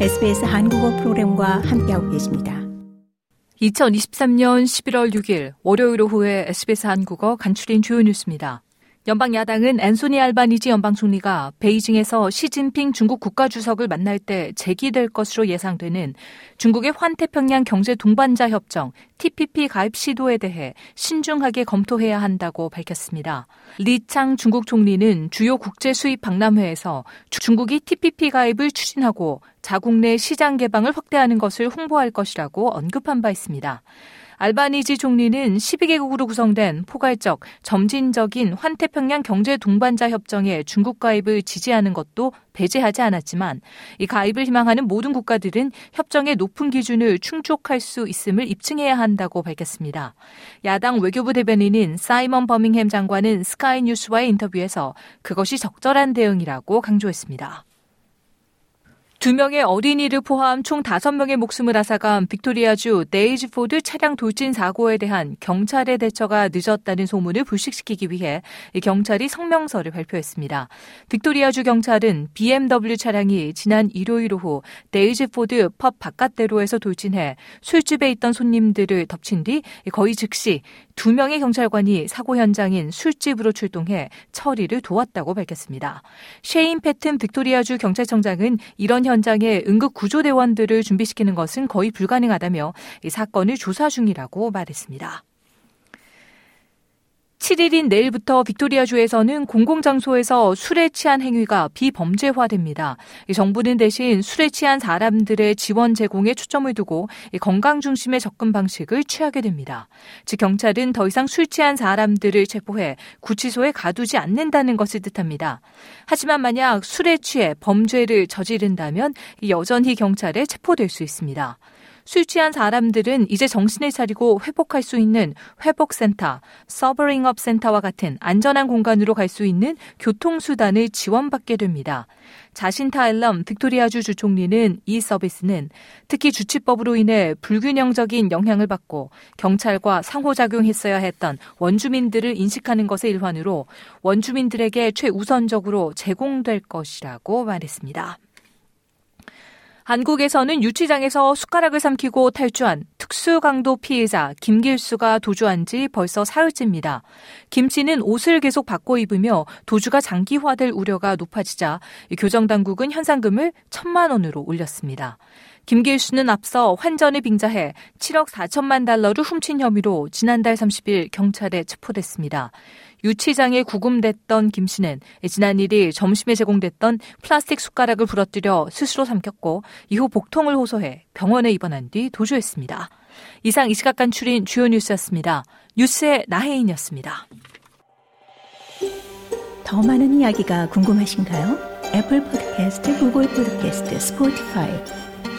SBS 한국어 프로그램과 함께하고 계십니다. 2023년 11월 6일 월요일 오후에 SBS 한국어 간추린 주요 뉴스입니다. 연방 야당은 앤소니 알바니지 연방 총리가 베이징에서 시진핑 중국 국가주석을 만날 때 제기될 것으로 예상되는 중국의 환태평양 경제 동반자 협정 TPP 가입 시도에 대해 신중하게 검토해야 한다고 밝혔습니다. 리창 중국 총리는 주요 국제 수입 박람회에서 중국이 TPP 가입을 추진하고 자국 내 시장 개방을 확대하는 것을 홍보할 것이라고 언급한 바 있습니다. 알바니지 총리는 12개국으로 구성된 포괄적, 점진적인 환태평양 경제 동반자 협정에 중국 가입을 지지하는 것도 배제하지 않았지만 이 가입을 희망하는 모든 국가들은 협정의 높은 기준을 충족할 수 있음을 입증해야 한다고 밝혔습니다. 야당 외교부 대변인인 사이먼 버밍햄 장관은 스카이 뉴스와의 인터뷰에서 그것이 적절한 대응이라고 강조했습니다. 두 명의 어린이를 포함 총 다섯 명의 목숨을 앗아간 빅토리아주 데일스포드 차량 돌진 사고에 대한 경찰의 대처가 늦었다는 소문을 불식시키기 위해 경찰이 성명서를 발표했습니다. 빅토리아주 경찰은 BMW 차량이 지난 일요일 오후 데일스포드 펍 바깥대로에서 돌진해 술집에 있던 손님들을 덮친 뒤 거의 즉시 두 명의 경찰관이 사고 현장인 술집으로 출동해 처리를 도왔다고 밝혔습니다. 셰인 패튼 빅토리아주 경찰청장은 이런 현장에 응급 구조대원들을 준비시키는 것은 거의 불가능하다며 이 사건을 조사 중이라고 말했습니다. 7일인 내일부터 빅토리아주에서는 공공장소에서 술에 취한 행위가 비범죄화됩니다. 정부는 대신 술에 취한 사람들의 지원 제공에 초점을 두고 건강 중심의 접근 방식을 취하게 됩니다. 즉 경찰은 더 이상 술 취한 사람들을 체포해 구치소에 가두지 않는다는 것을 뜻합니다. 하지만 만약 술에 취해 범죄를 저지른다면 여전히 경찰에 체포될 수 있습니다. 술 취한 사람들은 이제 정신을 차리고 회복할 수 있는 회복센터, 서버링업 센터와 같은 안전한 공간으로 갈 수 있는 교통수단을 지원받게 됩니다. 자신타 앨럼 빅토리아주 주총리는 이 서비스는 특히 주치법으로 인해 불균형적인 영향을 받고 경찰과 상호작용했어야 했던 원주민들을 인식하는 것의 일환으로 원주민들에게 최우선적으로 제공될 것이라고 말했습니다. 한국에서는 유치장에서 숟가락을 삼키고 탈주한 특수강도 피해자 김길수가 도주한 지 벌써 사흘째입니다. 김 씨는 옷을 계속 바꿔 입으며 도주가 장기화될 우려가 높아지자 교정당국은 현상금을 천만 원으로 올렸습니다. 김길 수는 앞서 환전을 빙자해 7억 4천만 달러를 훔친 혐의로 지난달 30일 경찰에 체포됐습니다. 유치장에 구금됐던 김 씨는 지난 1일 점심에 제공됐던 플라스틱 숟가락을 부러뜨려 스스로 삼켰고 이후 복통을 호소해 병원에 입원한 뒤 도주했습니다. 이상 이 시각 간추린 주요 뉴스였습니다. 뉴스의 나혜인이었습니다. 더 많은 이야기가 궁금하신가요? 애플 포드캐스트, 구글 포드캐스트, 스포티파이